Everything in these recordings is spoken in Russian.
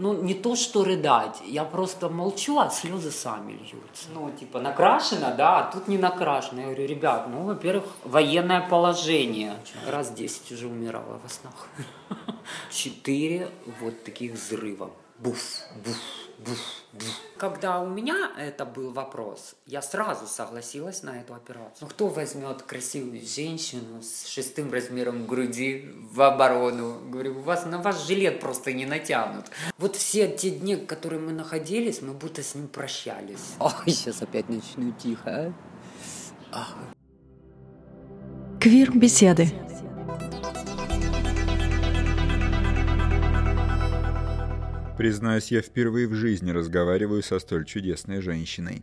ну, не то, что рыдать, я просто молчу, а слезы сами льются. Ну, типа, накрашено, да, а тут не накрашено. Я говорю, ребят, ну, во-первых, военное положение. Раз десять уже умирала во снах. Четыре вот таких взрыва. Буф, буф, когда у меня это был вопрос, я сразу согласилась на эту операцию. Ну, кто возьмет красивую женщину с шестым размером груди в оборону? Говорю, у вас на вас жилет просто не натянут. Вот все те дни, которые мы находились, мы будто с ним прощались. Ой, сейчас опять начну тихо, а? Квир-беседы. Признаюсь, я впервые в жизни разговариваю со столь чудесной женщиной.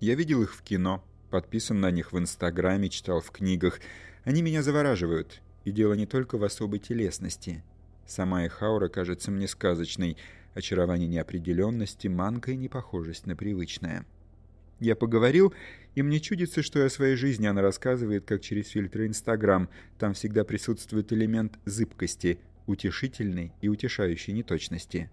Я видел их в кино, подписан на них в Инстаграме, читал в книгах. Они меня завораживают. И дело не только в особой телесности. Сама их аура кажется мне сказочной. Очарование неопределенности, манка и непохожесть на привычное. Я поговорил, и мне чудится, что о своей жизни она рассказывает, как через фильтры Инстаграм. Там всегда присутствует элемент зыбкости, утешительной и утешающей неточности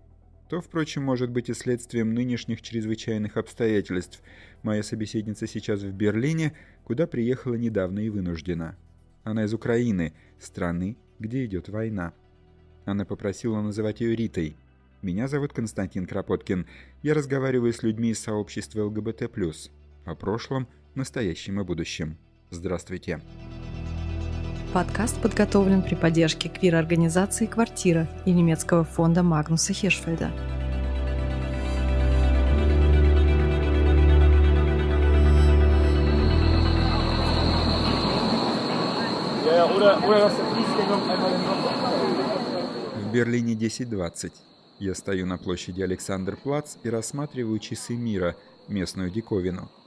то, впрочем, может быть и следствием нынешних чрезвычайных обстоятельств. Моя собеседница сейчас в Берлине, куда приехала недавно и вынуждена. Она из Украины, страны, где идет война. Она попросила называть ее Ритой. Меня зовут Константин Кропоткин. Я разговариваю с людьми из сообщества ЛГБТ+. О прошлом, настоящем и будущем. Здравствуйте. Подкаст подготовлен при поддержке квир-организации «Квартира» и немецкого фонда Магнуса Хиршфельда. В Берлине 10.20. Я стою на площади Александр-Плац и рассматриваю часы мира, местную диковину –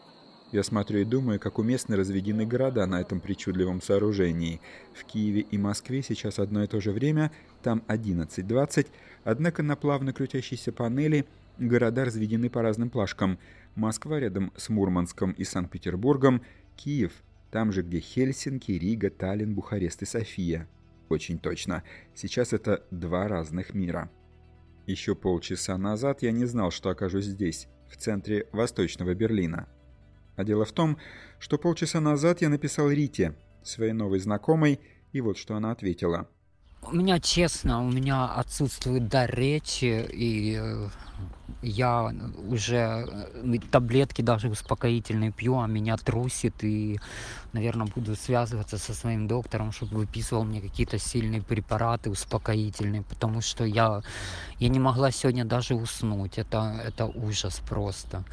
я смотрю и думаю, как уместно разведены города на этом причудливом сооружении. В Киеве и Москве сейчас одно и то же время, там 11.20, однако на плавно крутящейся панели города разведены по разным плашкам. Москва рядом с Мурманском и Санкт-Петербургом, Киев там же, где Хельсинки, Рига, Таллин, Бухарест и София. Очень точно. Сейчас это два разных мира. Еще полчаса назад я не знал, что окажусь здесь, в центре Восточного Берлина. А дело в том, что полчаса назад я написал Рите, своей новой знакомой, и вот что она ответила. У меня, честно, у меня отсутствует дар речи, и э, я уже э, таблетки даже успокоительные пью, а меня трусит, и, наверное, буду связываться со своим доктором, чтобы выписывал мне какие-то сильные препараты успокоительные, потому что я, я не могла сегодня даже уснуть, это, это ужас просто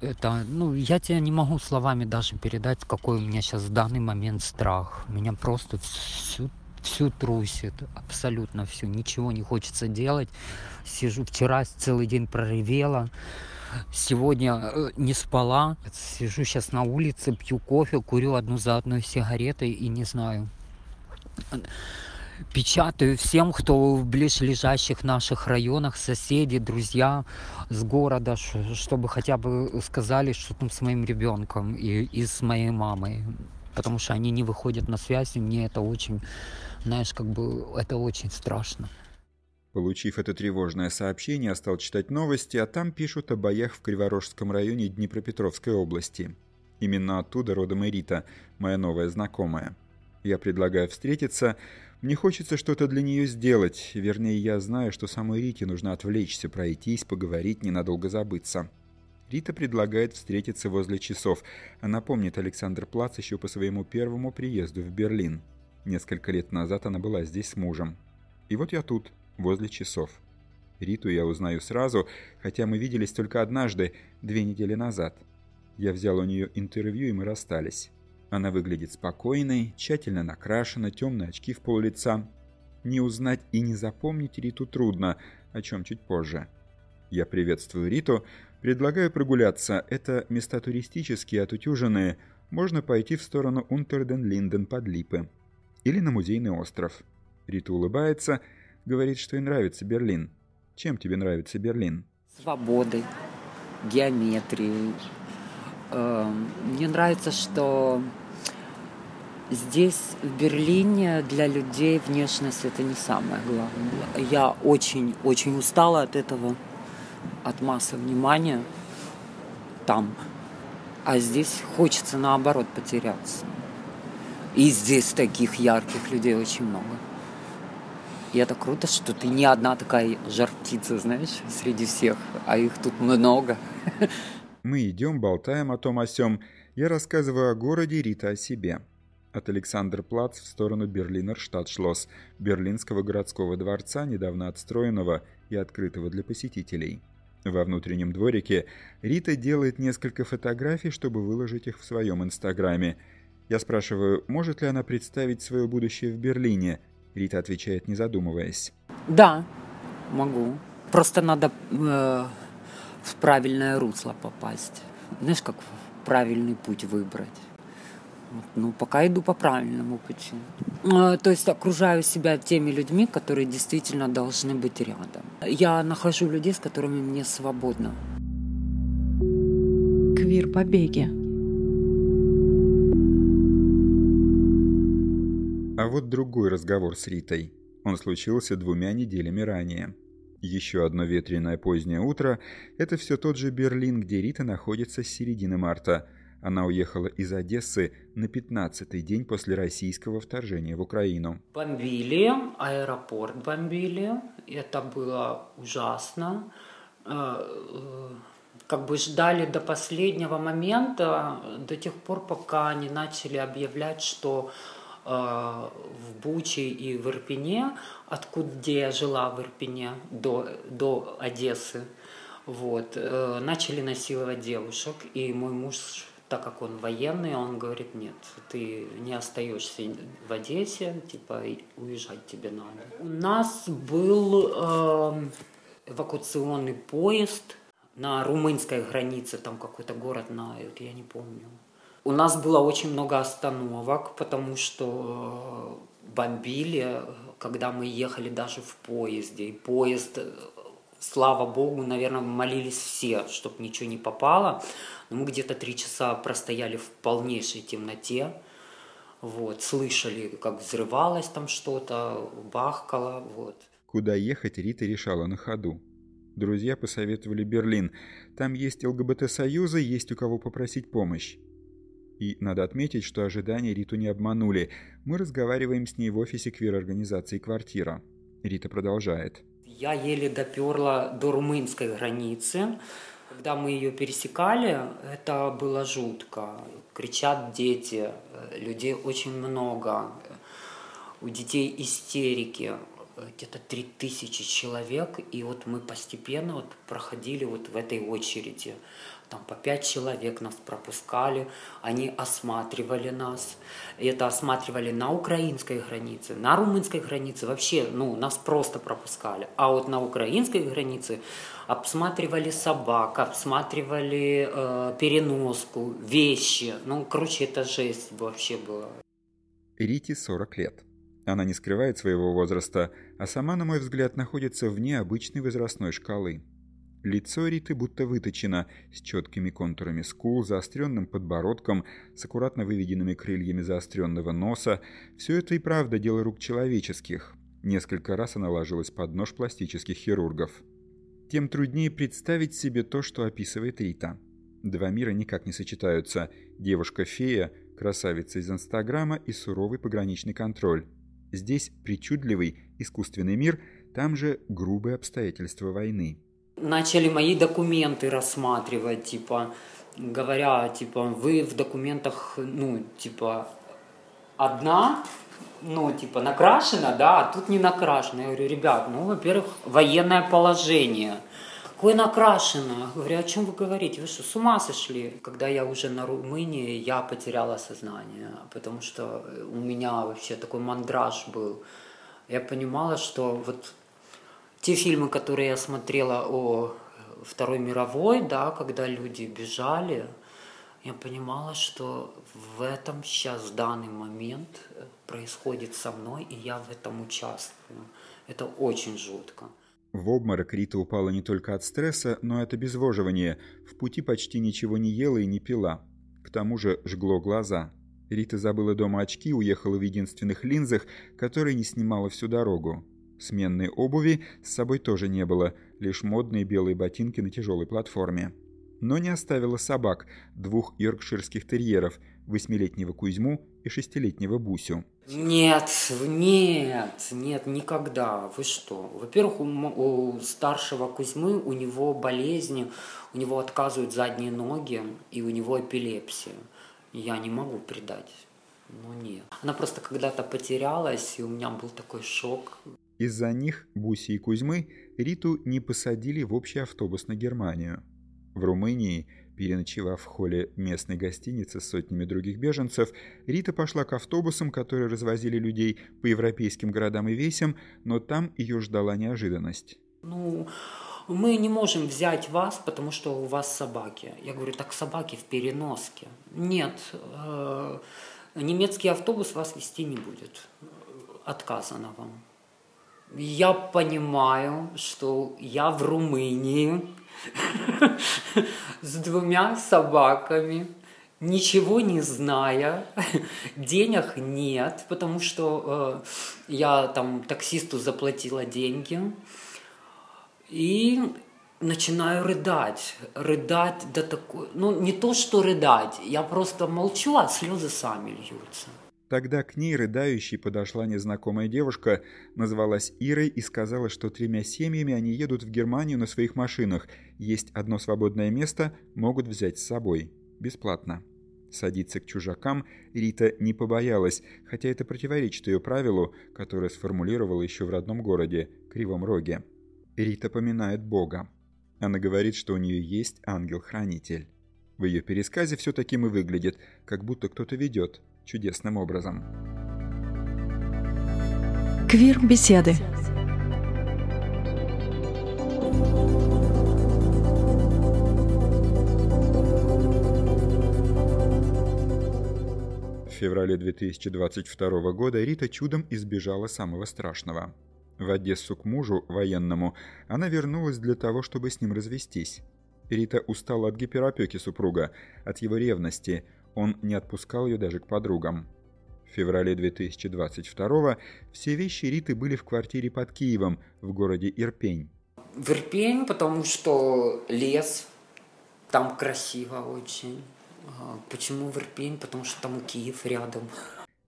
это, ну, я тебе не могу словами даже передать, какой у меня сейчас в данный момент страх. Меня просто всю, всю трусит, абсолютно всю. Ничего не хочется делать. Сижу, вчера целый день проревела. Сегодня э, не спала. Сижу сейчас на улице, пью кофе, курю одну за одной сигаретой и не знаю печатаю всем, кто в ближайших наших районах, соседи, друзья с города, чтобы хотя бы сказали, что там с моим ребенком и, и с моей мамой. Потому что они не выходят на связь, и мне это очень, знаешь, как бы это очень страшно. Получив это тревожное сообщение, стал читать новости, а там пишут о боях в Криворожском районе Днепропетровской области. Именно оттуда родом и Рита, моя новая знакомая. Я предлагаю встретиться, мне хочется что-то для нее сделать, вернее, я знаю, что самой Рите нужно отвлечься, пройтись, поговорить, ненадолго забыться. Рита предлагает встретиться возле часов. Она помнит Александр Плац еще по своему первому приезду в Берлин. Несколько лет назад она была здесь с мужем. И вот я тут, возле часов. Риту я узнаю сразу, хотя мы виделись только однажды, две недели назад. Я взял у нее интервью, и мы расстались. Она выглядит спокойной, тщательно накрашена, темные очки в пол лица. Не узнать и не запомнить Риту трудно, о чем чуть позже. Я приветствую Риту, предлагаю прогуляться. Это места туристические, отутюженные. Можно пойти в сторону Унтерден-Линден под Липы. Или на музейный остров. Рита улыбается, говорит, что ей нравится Берлин. Чем тебе нравится Берлин? Свободой, геометрией. Эм, мне нравится, что Здесь, в Берлине, для людей внешность это не самое главное. Я очень-очень устала от этого, от массы внимания там. А здесь хочется наоборот потеряться. И здесь таких ярких людей очень много. И это круто, что ты не одна такая жар птица, знаешь, среди всех, а их тут много. Мы идем, болтаем о том о сём. Я рассказываю о городе, Рита о себе. От Александр Плац в сторону Берлинер Штадтшлосс, Берлинского городского дворца, недавно отстроенного и открытого для посетителей. Во внутреннем дворике Рита делает несколько фотографий, чтобы выложить их в своем инстаграме. Я спрашиваю, может ли она представить свое будущее в Берлине. Рита отвечает, не задумываясь. Да, могу. Просто надо э, в правильное русло попасть. Знаешь, как правильный путь выбрать. Ну, пока иду по правильному пути. Э, то есть окружаю себя теми людьми, которые действительно должны быть рядом. Я нахожу людей, с которыми мне свободно. Квир-побеги. А вот другой разговор с Ритой. Он случился двумя неделями ранее. Еще одно ветреное позднее утро – это все тот же Берлин, где Рита находится с середины марта. Она уехала из Одессы на 15-й день после российского вторжения в Украину. Бомбили, аэропорт бомбили. Это было ужасно. Э, э, как бы ждали до последнего момента, до тех пор, пока они начали объявлять, что в Буче и в Ирпене откуда где я жила в Ирпене до, до Одессы, вот, э, начали насиловать девушек, и мой муж, так как он военный, он говорит, нет, ты не остаешься в Одессе, типа, уезжать тебе надо. У нас был э, эвакуационный поезд на румынской границе, там какой-то город на, я не помню. У нас было очень много остановок, потому что э, бомбили когда мы ехали даже в поезде, и поезд, э, слава богу, наверное, молились все, чтобы ничего не попало. Но мы где-то три часа простояли в полнейшей темноте, вот, слышали, как взрывалось там что-то, бахкало, вот. Куда ехать Рита решала на ходу. Друзья посоветовали Берлин. Там есть ЛГБТ-союзы, есть у кого попросить помощь. И надо отметить, что ожидания Риту не обманули. Мы разговариваем с ней в офисе квир-организации «Квартира». Рита продолжает. Я еле доперла до румынской границы. Когда мы ее пересекали, это было жутко. Кричат дети, людей очень много. У детей истерики где-то 3000 человек, и вот мы постепенно вот проходили вот в этой очереди там по пять человек нас пропускали, они осматривали нас. Это осматривали на украинской границе, на румынской границе вообще, ну, нас просто пропускали. А вот на украинской границе обсматривали собак, обсматривали э, переноску, вещи. Ну, короче, это жесть вообще была. Рите 40 лет. Она не скрывает своего возраста, а сама, на мой взгляд, находится вне обычной возрастной шкалы. Лицо Риты будто выточено, с четкими контурами скул, заостренным подбородком, с аккуратно выведенными крыльями заостренного носа. Все это и правда дело рук человеческих. Несколько раз она ложилась под нож пластических хирургов. Тем труднее представить себе то, что описывает Рита. Два мира никак не сочетаются. Девушка-фея, красавица из Инстаграма и суровый пограничный контроль. Здесь причудливый, искусственный мир, там же грубые обстоятельства войны начали мои документы рассматривать, типа, говоря, типа, вы в документах, ну, типа, одна, ну, типа, накрашена, да, а тут не накрашена. Я говорю, ребят, ну, во-первых, военное положение. Какое накрашено? Говорю, о чем вы говорите? Вы что, с ума сошли? Когда я уже на Румынии, я потеряла сознание, потому что у меня вообще такой мандраж был. Я понимала, что вот те фильмы, которые я смотрела о Второй мировой, да, когда люди бежали, я понимала, что в этом сейчас, в данный момент э, происходит со мной, и я в этом участвую. Это очень жутко. В обморок Рита упала не только от стресса, но и от обезвоживания. В пути почти ничего не ела и не пила. К тому же жгло глаза. Рита забыла дома очки, уехала в единственных линзах, которые не снимала всю дорогу. Сменной обуви с собой тоже не было, лишь модные белые ботинки на тяжелой платформе. Но не оставила собак, двух йоркширских терьеров, восьмилетнего Кузьму и шестилетнего Бусю. Нет, нет, нет, никогда. Вы что? Во-первых, у, у старшего Кузьмы у него болезни, у него отказывают задние ноги, и у него эпилепсия. Я не могу предать. Ну нет. Она просто когда-то потерялась, и у меня был такой шок. Из-за них, Буси и Кузьмы, Риту не посадили в общий автобус на Германию. В Румынии, переночевав в холле местной гостиницы с сотнями других беженцев, Рита пошла к автобусам, которые развозили людей по европейским городам и весям, но там ее ждала неожиданность. Ну, мы не можем взять вас, потому что у вас собаки. Я говорю, так собаки в переноске. Нет, э, немецкий автобус вас вести не будет. Отказано вам я понимаю, что я в Румынии с двумя собаками, ничего не зная, денег нет, потому что э, я там таксисту заплатила деньги. И начинаю рыдать, рыдать до такой, ну не то что рыдать, я просто молчу, а слезы сами льются. Тогда к ней рыдающей подошла незнакомая девушка, назвалась Ирой и сказала, что тремя семьями они едут в Германию на своих машинах. Есть одно свободное место, могут взять с собой. Бесплатно. Садиться к чужакам Рита не побоялась, хотя это противоречит ее правилу, которое сформулировала еще в родном городе, Кривом Роге. Рита поминает Бога. Она говорит, что у нее есть ангел-хранитель. В ее пересказе все таким и выглядит, как будто кто-то ведет, чудесным образом. Квир-беседы. В феврале 2022 года Рита чудом избежала самого страшного. В Одессу к мужу, военному, она вернулась для того, чтобы с ним развестись. Рита устала от гиперопеки супруга, от его ревности – он не отпускал ее даже к подругам. В феврале 2022 все вещи Риты были в квартире под Киевом, в городе Ирпень. В Ирпень, потому что лес, там красиво очень. Почему в Ирпень? Потому что там Киев рядом.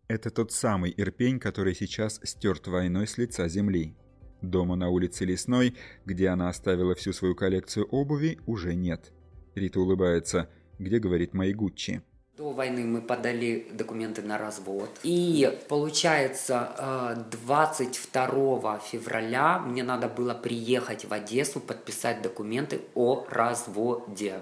Это тот самый Ирпень, который сейчас стерт войной с лица земли. Дома на улице Лесной, где она оставила всю свою коллекцию обуви, уже нет. Рита улыбается. Где, говорит, мои Гуччи? До войны мы подали документы на развод. И получается, 22 э, февраля мне надо было приехать в Одессу, подписать документы о разводе.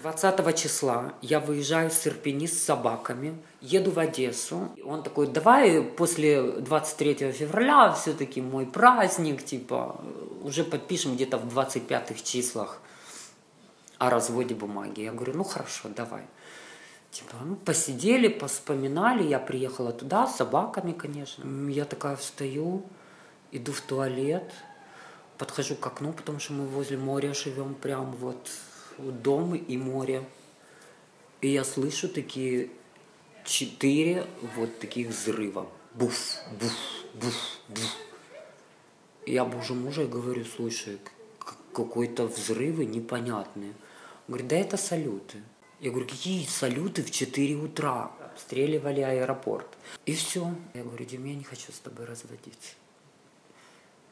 20 числа я выезжаю с Ирпени с собаками, еду в Одессу. Он такой, давай после 23 февраля, все-таки мой праздник, типа, уже подпишем где-то в 25 числах о разводе бумаги. Я говорю, ну хорошо, давай. Типа, ну, посидели, поспоминали. Я приехала туда с собаками, конечно. Я такая встаю, иду в туалет, подхожу к окну, потому что мы возле моря живем, прям вот дом и море. И я слышу такие четыре вот таких взрыва. Буф, буф, буф, буф. Я боже мужа и говорю, слушай, какой-то взрывы непонятные. Он говорит, да это салюты. Я говорю, какие салюты в 4 утра? Обстреливали аэропорт. И все. Я говорю, Дим, я не хочу с тобой разводиться.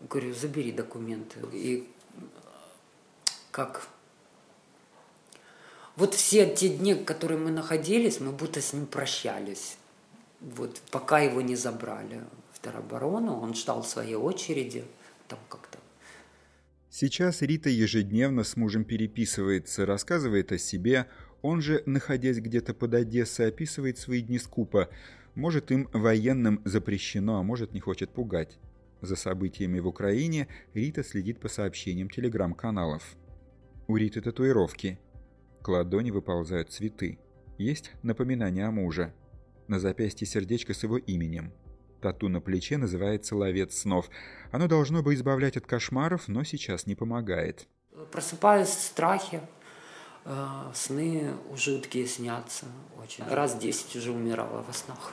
Говорю, забери документы. И как? Вот все те дни, которые мы находились, мы будто с ним прощались. Вот пока его не забрали в тероборону, он ждал своей очереди, там как-то Сейчас Рита ежедневно с мужем переписывается, рассказывает о себе, он же, находясь где-то под Одессой, описывает свои дни скупо. Может, им военным запрещено, а может, не хочет пугать. За событиями в Украине Рита следит по сообщениям телеграм-каналов. У Риты татуировки. К ладони выползают цветы. Есть напоминание о муже. На запястье сердечко с его именем. Тату на плече называется «Ловец снов». Оно должно бы избавлять от кошмаров, но сейчас не помогает. Просыпаюсь в страхе, сны жуткие снятся очень. Раз десять уже умирала во снах.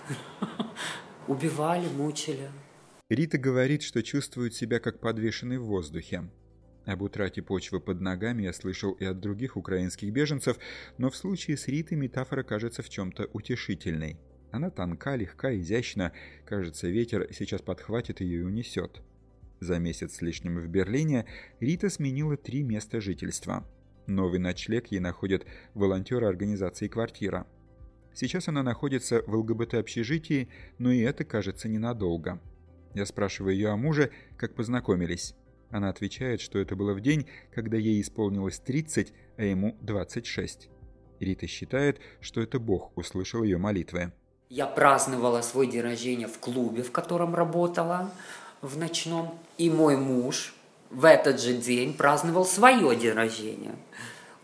Убивали, мучили. Рита говорит, что чувствует себя как подвешенный в воздухе. Об утрате почвы под ногами я слышал и от других украинских беженцев, но в случае с Ритой метафора кажется в чем-то утешительной. Она тонка, легка, изящна. Кажется, ветер сейчас подхватит ее и унесет. За месяц с лишним в Берлине Рита сменила три места жительства. Новый ночлег ей находят волонтеры организации «Квартира». Сейчас она находится в ЛГБТ-общежитии, но и это, кажется, ненадолго. Я спрашиваю ее о муже, как познакомились. Она отвечает, что это было в день, когда ей исполнилось 30, а ему 26. Рита считает, что это Бог услышал ее молитвы. Я праздновала свой день рождения в клубе, в котором работала, в ночном. И мой муж в этот же день праздновал свое день рождения.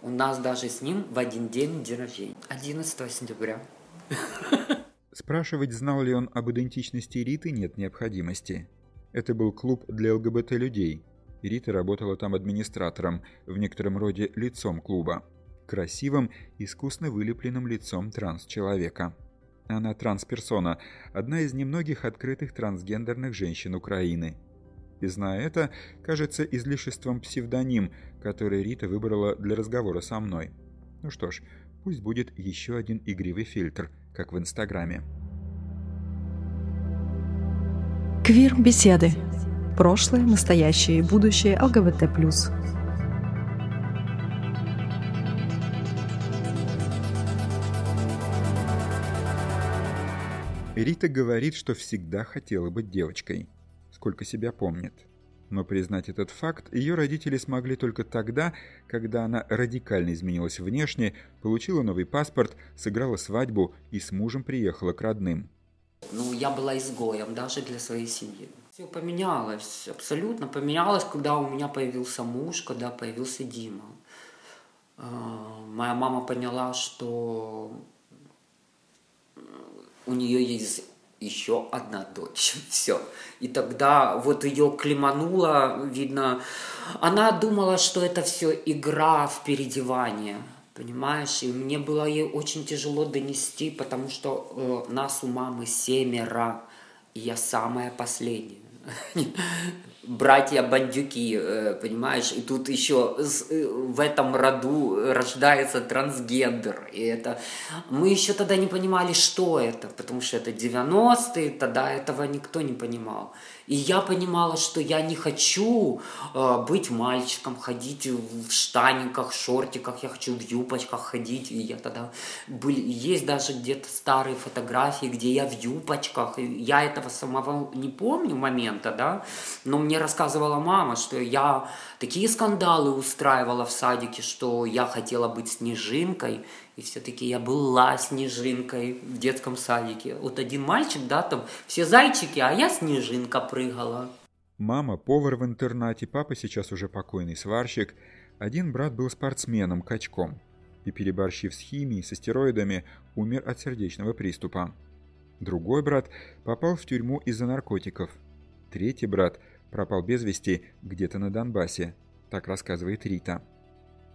У нас даже с ним в один день день рождения. 11 сентября. Спрашивать, знал ли он об идентичности Риты, нет необходимости. Это был клуб для ЛГБТ-людей, Рита работала там администратором, в некотором роде лицом клуба. Красивым, искусно вылепленным лицом транс-человека. Она трансперсона, одна из немногих открытых трансгендерных женщин Украины. И зная это, кажется излишеством псевдоним, который Рита выбрала для разговора со мной. Ну что ж, пусть будет еще один игривый фильтр, как в Инстаграме. Квир-беседы прошлое, настоящее и будущее ЛГБТ+. Рита говорит, что всегда хотела быть девочкой, сколько себя помнит. Но признать этот факт ее родители смогли только тогда, когда она радикально изменилась внешне, получила новый паспорт, сыграла свадьбу и с мужем приехала к родным. Ну, я была изгоем даже для своей семьи. Все поменялось, абсолютно поменялось, когда у меня появился муж, когда появился Дима. А, моя мама поняла, что у нее есть еще одна дочь. Все. И тогда вот ее клемануло, видно, она думала, что это все игра в переодевание. Понимаешь, и мне было ей очень тяжело донести, потому что э, нас у мамы семеро, и я самая последняя. братья бандюки, э, понимаешь, и тут еще э, в этом роду рождается трансгендер, и это мы еще тогда не понимали, что это, потому что это 90-е, тогда этого никто не понимал. И я понимала, что я не хочу э, быть мальчиком, ходить в штаниках, шортиках, я хочу в юбочках ходить. И я тогда были, есть даже где-то старые фотографии, где я в юбочках. И я этого самого не помню момента, да, но мне рассказывала мама, что я такие скандалы устраивала в садике, что я хотела быть снежинкой, и все-таки я была снежинкой в детском садике. Вот один мальчик, да, там все зайчики, а я снежинка прыгала. Мама – повар в интернате, папа сейчас уже покойный сварщик. Один брат был спортсменом, качком. И переборщив с химией, со стероидами, умер от сердечного приступа. Другой брат попал в тюрьму из-за наркотиков. Третий брат пропал без вести где-то на Донбассе, так рассказывает Рита.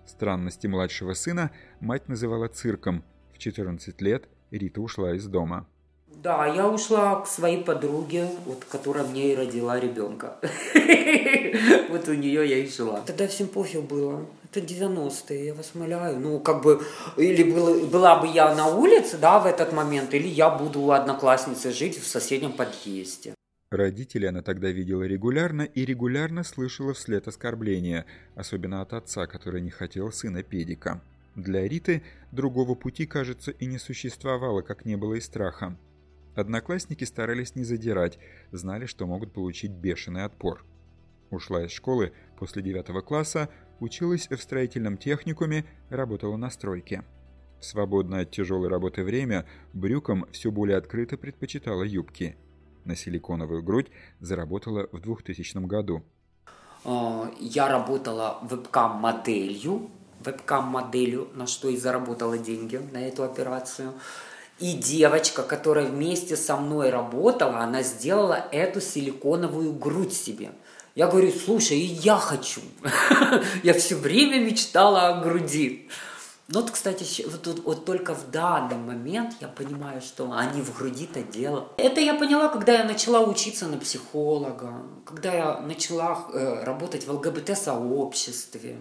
Странности младшего сына мать называла цирком. В 14 лет Рита ушла из дома. Да, я ушла к своей подруге, вот, которая мне и родила ребенка. Вот у нее я и жила. Тогда всем пофиг было. Это 90-е, я вас моляю. Ну, как бы, или была бы я на улице, да, в этот момент, или я буду у одноклассницы жить в соседнем подъезде. Родителей она тогда видела регулярно и регулярно слышала вслед оскорбления, особенно от отца, который не хотел сына педика. Для Риты другого пути, кажется, и не существовало, как не было и страха. Одноклассники старались не задирать, знали, что могут получить бешеный отпор. Ушла из школы после девятого класса, училась в строительном техникуме, работала на стройке. В свободное от тяжелой работы время брюкам все более открыто предпочитала юбки – на силиконовую грудь заработала в 2000 году. А, я работала вебкам-моделью, вебкам-моделью, на что и заработала деньги на эту операцию. И девочка, которая вместе со мной работала, она сделала эту силиконовую грудь себе. Я говорю, слушай, я хочу. Я все время мечтала о груди. Ну вот, кстати, вот, вот, вот только в данный момент я понимаю, что они в груди-то дело. Это я поняла, когда я начала учиться на психолога, когда я начала э, работать в ЛГБТ-сообществе,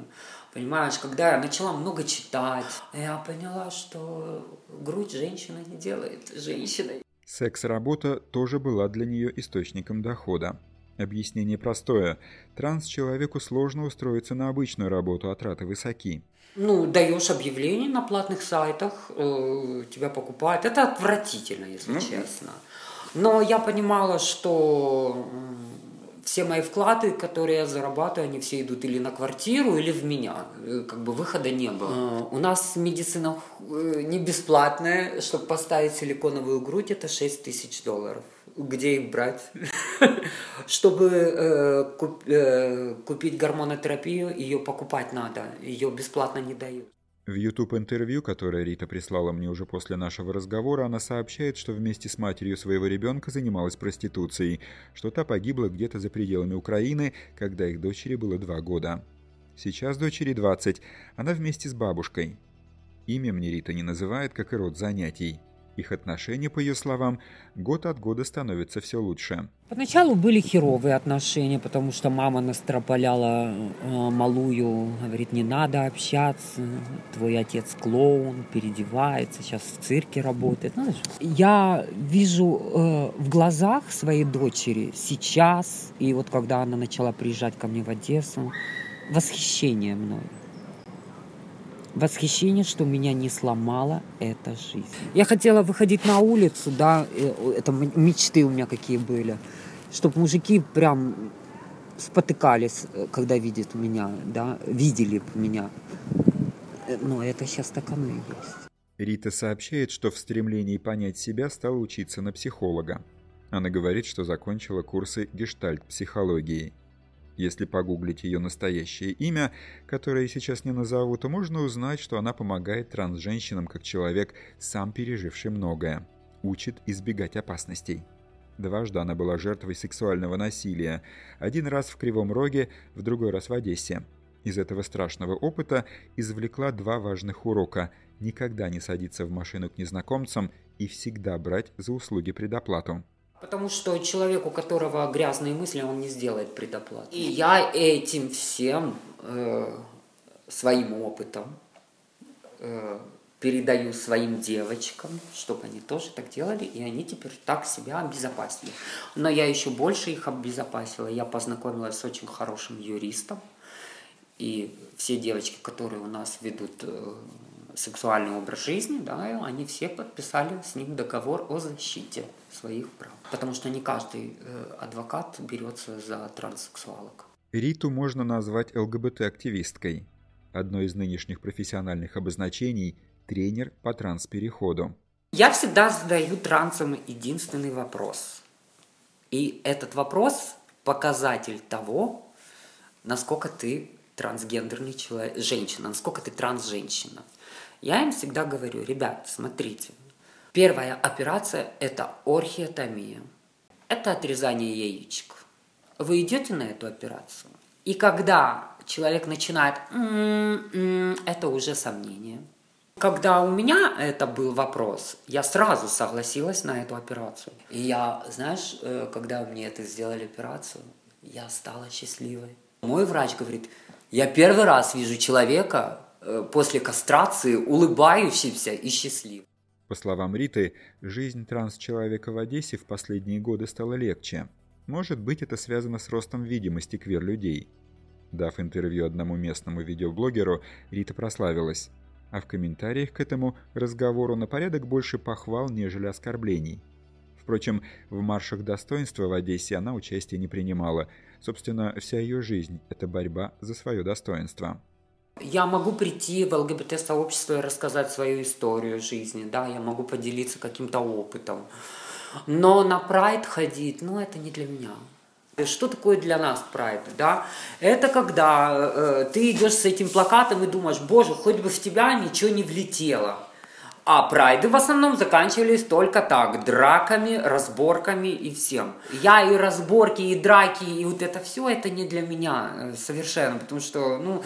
понимаешь, когда я начала много читать, я поняла, что грудь женщина не делает женщиной. Секс-работа тоже была для нее источником дохода. Объяснение простое. Транс-человеку сложно устроиться на обычную работу, а траты высоки. Ну, даешь объявление на платных сайтах, э, тебя покупают. Это отвратительно, если ну, честно. Но я понимала, что все мои вклады, которые я зарабатываю, они все идут или на квартиру, или в меня. Э, как бы выхода не было. У нас медицина э, не бесплатная. Чтобы поставить силиконовую грудь, это 6 тысяч долларов где их брать. Чтобы э, куп, э, купить гормонотерапию, ее покупать надо, ее бесплатно не дают. В YouTube-интервью, которое Рита прислала мне уже после нашего разговора, она сообщает, что вместе с матерью своего ребенка занималась проституцией, что та погибла где-то за пределами Украины, когда их дочери было два года. Сейчас дочери 20, она вместе с бабушкой. Имя мне Рита не называет, как и род занятий. Их отношения, по ее словам, год от года становятся все лучше. Поначалу были херовые отношения, потому что мама настропаляла э, малую, говорит, не надо общаться, твой отец клоун, переодевается, сейчас в цирке работает. Знаешь, я вижу э, в глазах своей дочери сейчас, и вот когда она начала приезжать ко мне в Одессу, восхищение мной восхищение, что меня не сломала эта жизнь. Я хотела выходить на улицу, да, это мечты у меня какие были, чтобы мужики прям спотыкались, э, когда видят меня, да, видели меня. Э, но это сейчас так оно и есть. Рита сообщает, что в стремлении понять себя стала учиться на психолога. Она говорит, что закончила курсы гештальт-психологии – если погуглить ее настоящее имя, которое сейчас не назову, то можно узнать, что она помогает транс-женщинам как человек, сам переживший многое. Учит избегать опасностей. Дважды она была жертвой сексуального насилия. Один раз в Кривом Роге, в другой раз в Одессе. Из этого страшного опыта извлекла два важных урока – никогда не садиться в машину к незнакомцам и всегда брать за услуги предоплату. Потому что человек, у которого грязные мысли, он не сделает предоплату. И я этим всем э, своим опытом э, передаю своим девочкам, чтобы они тоже так делали, и они теперь так себя обезопасили. Но я еще больше их обезопасила. Я познакомилась с очень хорошим юристом, и все девочки, которые у нас ведут э, сексуальный образ жизни, да, они все подписали с ним договор о защите своих прав. Потому что не каждый э, адвокат берется за транссексуалок. Риту можно назвать ЛГБТ-активисткой. Одно из нынешних профессиональных обозначений – тренер по транспереходу. Я всегда задаю трансам единственный вопрос. И этот вопрос – показатель того, насколько ты трансгендерный человек, женщина, насколько ты транс-женщина. Я им всегда говорю, ребят, смотрите, первая операция – это орхиотомия. Это отрезание яичек. Вы идете на эту операцию, и когда человек начинает м-м-м", это уже сомнение. Когда у меня это был вопрос, я сразу согласилась на эту операцию. И я, знаешь, э, когда мне это сделали операцию, я стала счастливой. Мой врач говорит, я первый раз вижу человека, Э, после кастрации улыбающийся и счастливый. По словам Риты, жизнь транс-человека в Одессе в последние годы стала легче. Может быть, это связано с ростом видимости квир-людей. Дав интервью одному местному видеоблогеру, Рита прославилась. А в комментариях к этому разговору на порядок больше похвал, нежели оскорблений. Впрочем, в маршах достоинства в Одессе она участия не принимала. Собственно, вся ее жизнь – это борьба за свое достоинство. Я могу прийти в ЛГБТ-сообщество и рассказать свою историю жизни, да, я могу поделиться каким-то опытом. Но на прайд ходить, ну, это не для меня. Что такое для нас прайд, да? Это когда э, ты идешь с этим плакатом и думаешь, боже, хоть бы в тебя ничего не влетело. А прайды в основном заканчивались только так, драками, разборками и всем. Я и разборки, и драки, и вот это все, это не для меня э, совершенно, потому что, ну,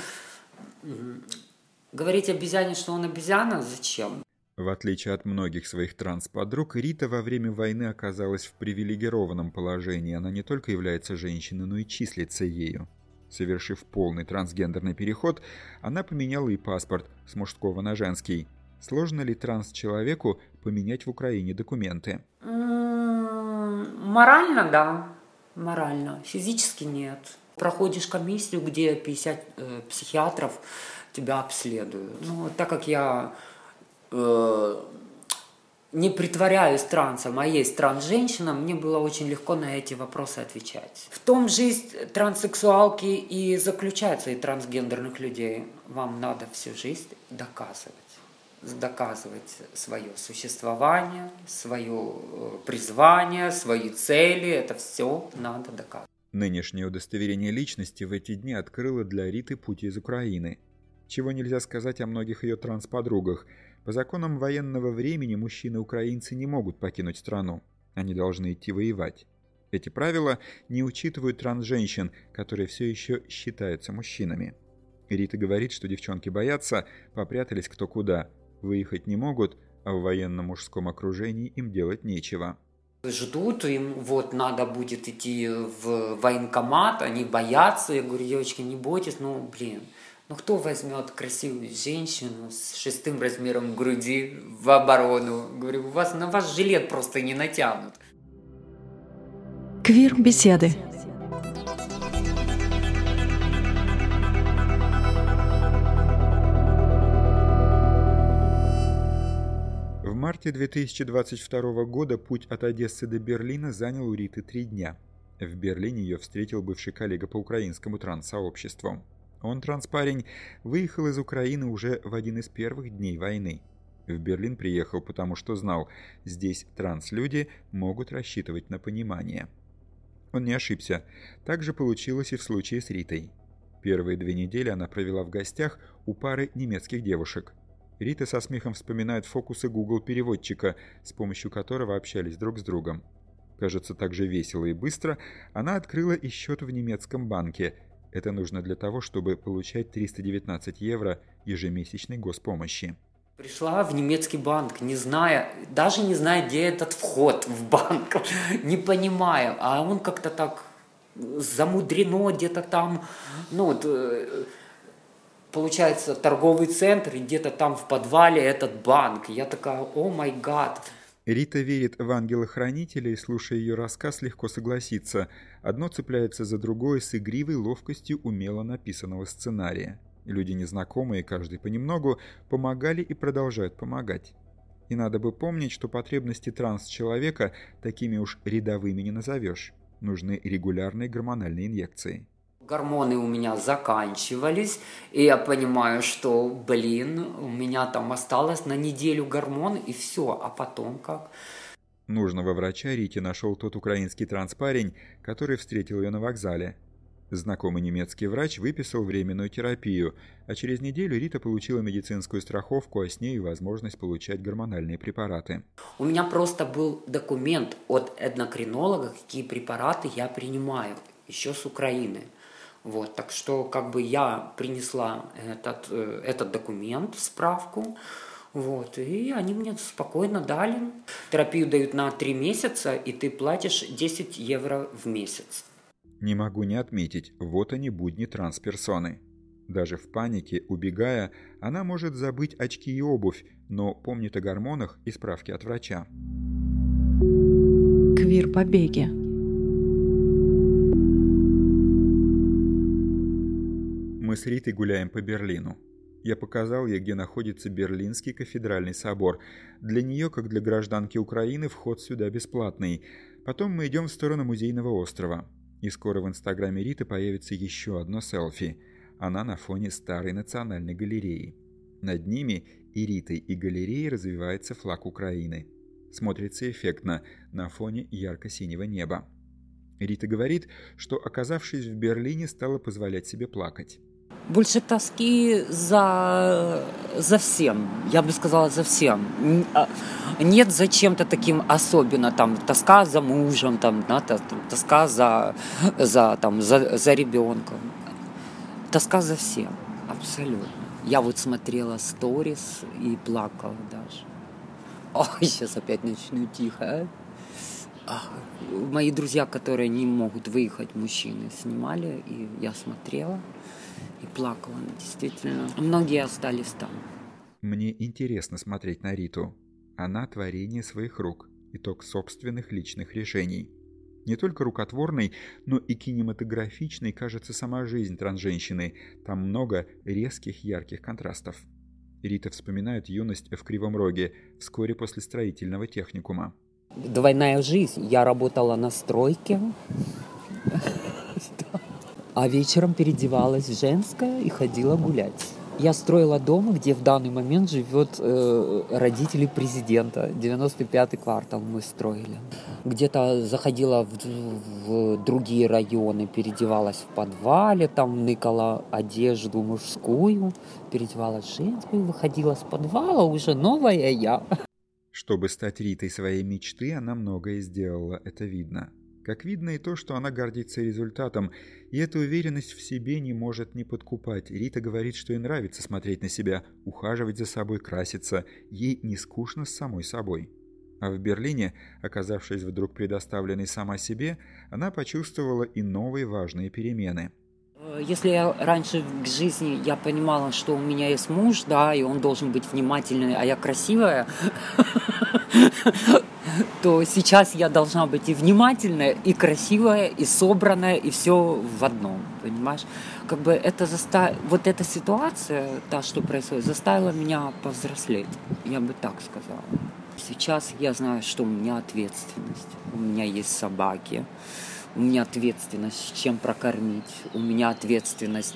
Говорить обезьяне, что он обезьяна, зачем? В отличие от многих своих транс-подруг, Рита во время войны оказалась в привилегированном положении. Она не только является женщиной, но и числится ею. Совершив полный трансгендерный переход, она поменяла и паспорт с мужского на женский. Сложно ли транс-человеку поменять в Украине документы? Морально, да. Морально. Физически нет. Проходишь комиссию, где 50 э, психиатров тебя обследуют. Ну, так как я э, не притворяюсь трансом, а есть транс-женщина, мне было очень легко на эти вопросы отвечать. В том жизнь транссексуалки и заключается, и трансгендерных людей. Вам надо всю жизнь доказывать доказывать свое существование, свое э, призвание, свои цели. Это все надо доказывать. Нынешнее удостоверение личности в эти дни открыло для Риты путь из Украины. Чего нельзя сказать о многих ее трансподругах. По законам военного времени мужчины-украинцы не могут покинуть страну. Они должны идти воевать. Эти правила не учитывают трансженщин, которые все еще считаются мужчинами. Рита говорит, что девчонки боятся, попрятались кто куда. Выехать не могут, а в военном мужском окружении им делать нечего. Ждут, им вот надо будет идти в военкомат, они боятся. Я говорю, девочки, не бойтесь, ну, блин, ну кто возьмет красивую женщину с шестым размером груди в оборону? Говорю, у вас на вас жилет просто не натянут. Квир-беседы. Марте 2022 года путь от Одессы до Берлина занял у Риты три дня. В Берлине ее встретил бывший коллега по украинскому транссообществу. Он, транспарень, выехал из Украины уже в один из первых дней войны. В Берлин приехал, потому что знал, здесь транслюди могут рассчитывать на понимание. Он не ошибся. Так же получилось и в случае с Ритой. Первые две недели она провела в гостях у пары немецких девушек. Рита со смехом вспоминает фокусы Google-переводчика, с помощью которого общались друг с другом. Кажется, так же весело и быстро она открыла и счет в немецком банке. Это нужно для того, чтобы получать 319 евро ежемесячной госпомощи. Пришла в немецкий банк, не зная, даже не зная, где этот вход в банк, не понимая, а он как-то так замудрено где-то там, ну вот, э, получается, торговый центр, и где-то там в подвале этот банк. Я такая, о май гад. Рита верит в ангела-хранителя и, слушая ее рассказ, легко согласится. Одно цепляется за другое с игривой ловкостью умело написанного сценария. Люди незнакомые, каждый понемногу, помогали и продолжают помогать. И надо бы помнить, что потребности транс-человека такими уж рядовыми не назовешь. Нужны регулярные гормональные инъекции гормоны у меня заканчивались, и я понимаю, что, блин, у меня там осталось на неделю гормон, и все, а потом как? Нужного врача Рите нашел тот украинский транспарень, который встретил ее на вокзале. Знакомый немецкий врач выписал временную терапию, а через неделю Рита получила медицинскую страховку, а с ней возможность получать гормональные препараты. У меня просто был документ от эндокринолога, какие препараты я принимаю, еще с Украины. Вот, так что как бы я принесла этот, э, этот документ, справку, вот, и они мне спокойно дали. Терапию дают на 3 месяца, и ты платишь 10 евро в месяц. Не могу не отметить, вот они будни трансперсоны. Даже в панике, убегая, она может забыть очки и обувь, но помнит о гормонах и справке от врача. Квир-побеги Мы с Ритой гуляем по Берлину. Я показал ей, где находится Берлинский кафедральный собор. Для нее, как для гражданки Украины, вход сюда бесплатный. Потом мы идем в сторону Музейного острова. И скоро в инстаграме Риты появится еще одно селфи. Она на фоне старой национальной галереи. Над ними и Ритой, и галереей развивается флаг Украины. Смотрится эффектно на фоне ярко-синего неба. Рита говорит, что, оказавшись в Берлине, стала позволять себе плакать больше тоски за, за всем, я бы сказала, за всем. А, нет за чем-то таким особенно, там, тоска за мужем, там, да, тоска за, за, там, за, за ребенком. Тоска за всем, абсолютно. Я вот смотрела сторис и плакала даже. Ой, сейчас опять начну тихо. А? Мои друзья, которые не могут выехать, мужчины, снимали, и я смотрела и плакала. Действительно, многие остались там. Мне интересно смотреть на Риту. Она творение своих рук, итог собственных личных решений. Не только рукотворной, но и кинематографичной кажется сама жизнь трансженщины. Там много резких ярких контрастов. Рита вспоминает юность в Кривом Роге вскоре после строительного техникума. Двойная жизнь. Я работала на стройке, а вечером переодевалась в женское и ходила гулять. Я строила дом, где в данный момент живет э, родители президента. 95-й квартал мы строили. Где-то заходила в, в другие районы, переодевалась в подвале, там ныкала одежду мужскую, переодевалась женскую, выходила с подвала, уже новая я. Чтобы стать Ритой своей мечты, она многое сделала, это видно. Как видно и то, что она гордится результатом, и эта уверенность в себе не может не подкупать. Рита говорит, что ей нравится смотреть на себя, ухаживать за собой, краситься. Ей не скучно с самой собой. А в Берлине, оказавшись вдруг предоставленной сама себе, она почувствовала и новые важные перемены. Если я раньше в жизни я понимала, что у меня есть муж, да, и он должен быть внимательный, а я красивая, то сейчас я должна быть и внимательная, и красивая, и собранная, и все в одном, понимаешь? Как бы это заста... вот эта ситуация, та, что происходит, заставила меня повзрослеть, я бы так сказала. Сейчас я знаю, что у меня ответственность, у меня есть собаки, у меня ответственность, чем прокормить, у меня ответственность,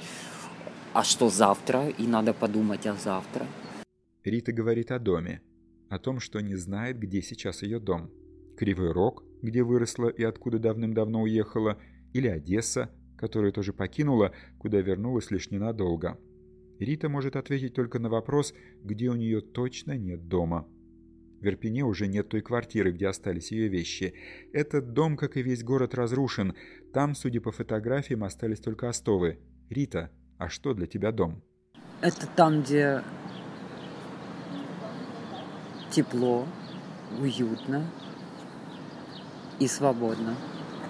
а что завтра, и надо подумать о завтра. Рита говорит о доме, о том, что не знает, где сейчас ее дом. Кривой Рог, где выросла и откуда давным-давно уехала, или Одесса, которую тоже покинула, куда вернулась лишь ненадолго. Рита может ответить только на вопрос, где у нее точно нет дома. В Верпене уже нет той квартиры, где остались ее вещи. Этот дом, как и весь город, разрушен. Там, судя по фотографиям, остались только остовы. Рита, а что для тебя дом? Это там, где тепло, уютно и свободно.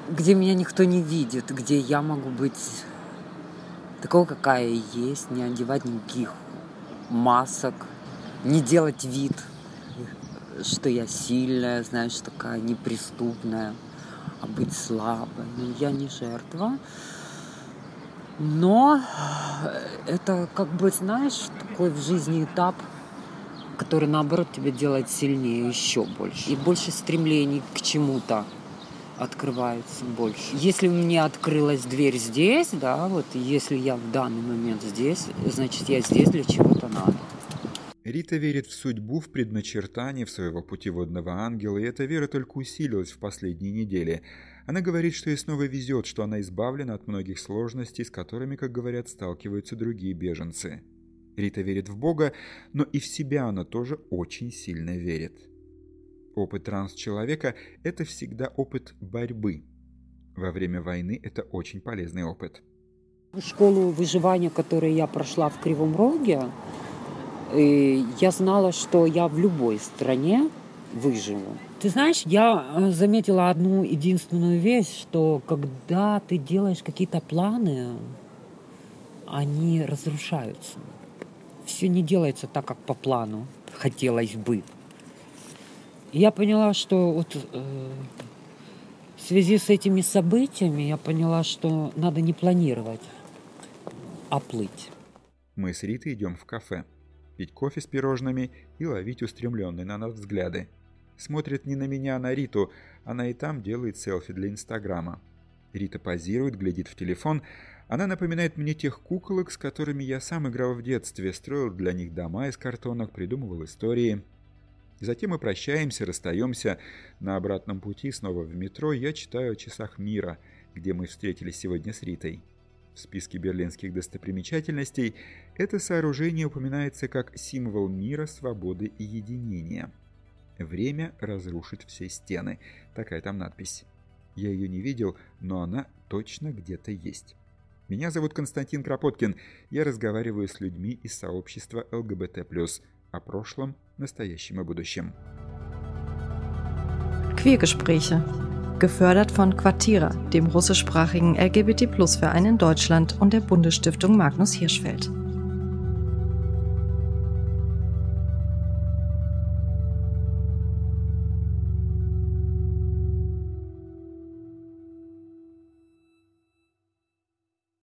Где меня никто не видит, где я могу быть такого, какая есть, не одевать никаких масок, не делать вид, что я сильная, знаешь, такая неприступная, а быть слабой. Но я не жертва. Но это, как бы, знаешь, такой в жизни этап – который, наоборот, тебя делает сильнее еще больше. И больше стремлений к чему-то открывается больше. Если мне открылась дверь здесь, да, вот если я в данный момент здесь, значит, я здесь для чего-то надо. Рита верит в судьбу, в предначертание в своего путеводного ангела, и эта вера только усилилась в последние недели. Она говорит, что ей снова везет, что она избавлена от многих сложностей, с которыми, как говорят, сталкиваются другие беженцы. Рита верит в Бога, но и в себя она тоже очень сильно верит. Опыт транс-человека – это всегда опыт борьбы. Во время войны это очень полезный опыт. Школу выживания, которую я прошла в Кривом Роге, я знала, что я в любой стране выживу. Ты знаешь, я э, заметила одну единственную вещь, что когда ты делаешь какие-то планы, они разрушаются все не делается так, как по плану хотелось бы. Я поняла, что вот э, в связи с этими событиями я поняла, что надо не планировать, а плыть. Мы с Ритой идем в кафе, пить кофе с пирожными и ловить устремленные на нас взгляды. Смотрит не на меня, а на Риту, она и там делает селфи для Инстаграма. Рита позирует, глядит в телефон, она напоминает мне тех куколок, с которыми я сам играл в детстве, строил для них дома из картонок, придумывал истории. Затем мы прощаемся, расстаемся. На обратном пути снова в метро я читаю о часах мира, где мы встретились сегодня с Ритой. В списке берлинских достопримечательностей это сооружение упоминается как символ мира, свободы и единения. Время разрушит все стены. Такая там надпись. Я ее не видел, но она точно где-то есть. Меня зовут Константин Кропоткин. Я разговариваю с людьми из сообщества ЛГБТ+, о прошлом, настоящем и будущем. Queergespräche. Gefördert von Quartira, dem russischsprachigen LGBT-Plus-Verein in Deutschland und der Bundesstiftung Magnus Hirschfeld.